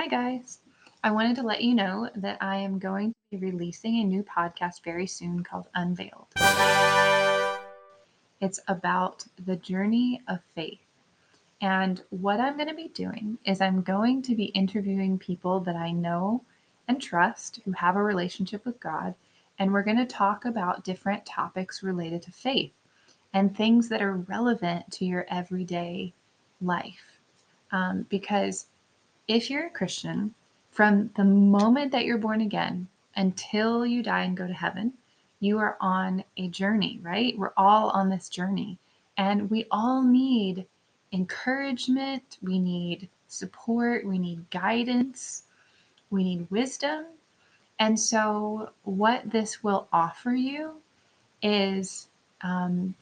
Hi, guys. I wanted to let you know that I am going to be releasing a new podcast very soon called Unveiled. It's about the journey of faith. And what I'm going to be doing is I'm going to be interviewing people that I know and trust who have a relationship with God. And we're going to talk about different topics related to faith and things that are relevant to your everyday life. Um, because if you're a Christian, from the moment that you're born again until you die and go to heaven, you are on a journey, right? We're all on this journey. And we all need encouragement, we need support, we need guidance, we need wisdom. And so, what this will offer you is um,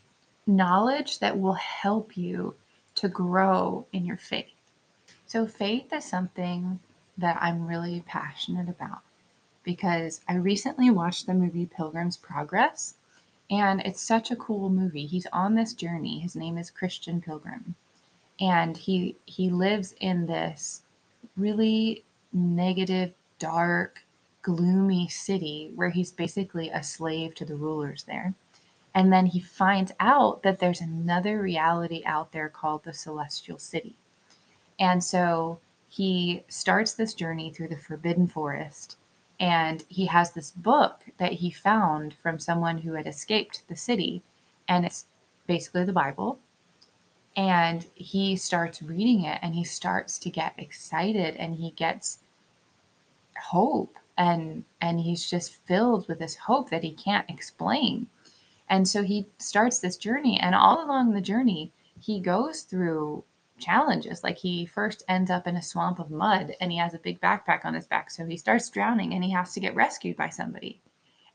knowledge that will help you to grow in your faith. So, faith is something that I'm really passionate about because I recently watched the movie Pilgrim's Progress and it's such a cool movie. He's on this journey. His name is Christian Pilgrim. And he he lives in this really negative, dark, gloomy city where he's basically a slave to the rulers there. And then he finds out that there's another reality out there called the celestial city. And so he starts this journey through the forbidden forest. And he has this book that he found from someone who had escaped the city. And it's basically the Bible. And he starts reading it and he starts to get excited and he gets hope and and he's just filled with this hope that he can't explain and so he starts this journey and all along the journey he goes through challenges. Like he first ends up in a swamp of mud and he has a big backpack on his back. So he starts drowning and he has to get rescued by somebody.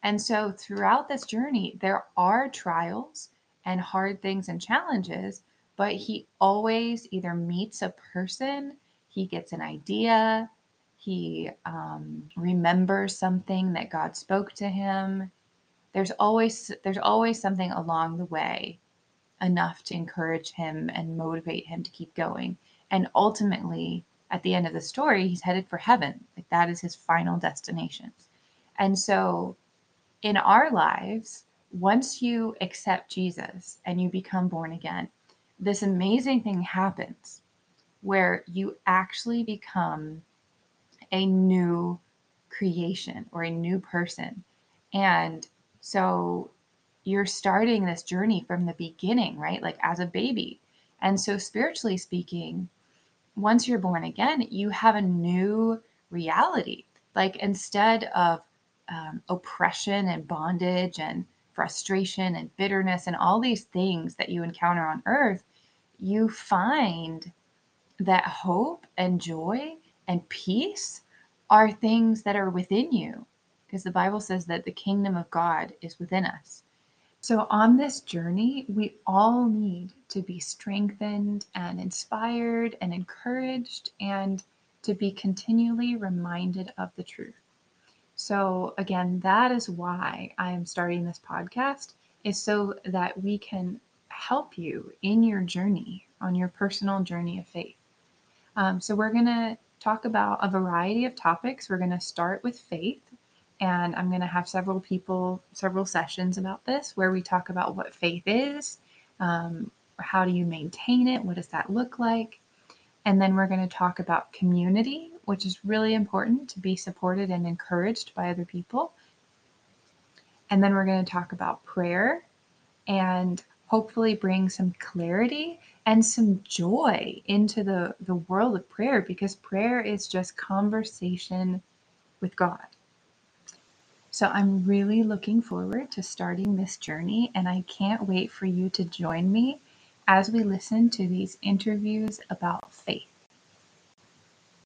And so throughout this journey, there are trials and hard things and challenges, but he always either meets a person, he gets an idea, he um, remembers something that God spoke to him. There's always there's always something along the way enough to encourage him and motivate him to keep going. And ultimately, at the end of the story, he's headed for heaven. Like that is his final destination. And so in our lives, once you accept Jesus and you become born again, this amazing thing happens where you actually become a new creation or a new person. And so you're starting this journey from the beginning, right? Like as a baby. And so, spiritually speaking, once you're born again, you have a new reality. Like instead of um, oppression and bondage and frustration and bitterness and all these things that you encounter on earth, you find that hope and joy and peace are things that are within you. Because the Bible says that the kingdom of God is within us. So, on this journey, we all need to be strengthened and inspired and encouraged and to be continually reminded of the truth. So, again, that is why I am starting this podcast, is so that we can help you in your journey, on your personal journey of faith. Um, so, we're going to talk about a variety of topics. We're going to start with faith and I'm going to have several people, several sessions about this where we talk about what faith is, um, how do you maintain it, what does that look like, and then we're going to talk about community, which is really important to be supported and encouraged by other people. And then we're going to talk about prayer and hopefully bring some clarity and some joy into the, the world of prayer because prayer is just conversation with God. So I'm really looking forward to starting this journey, and I can't wait for you to join me as we listen to these interviews about faith.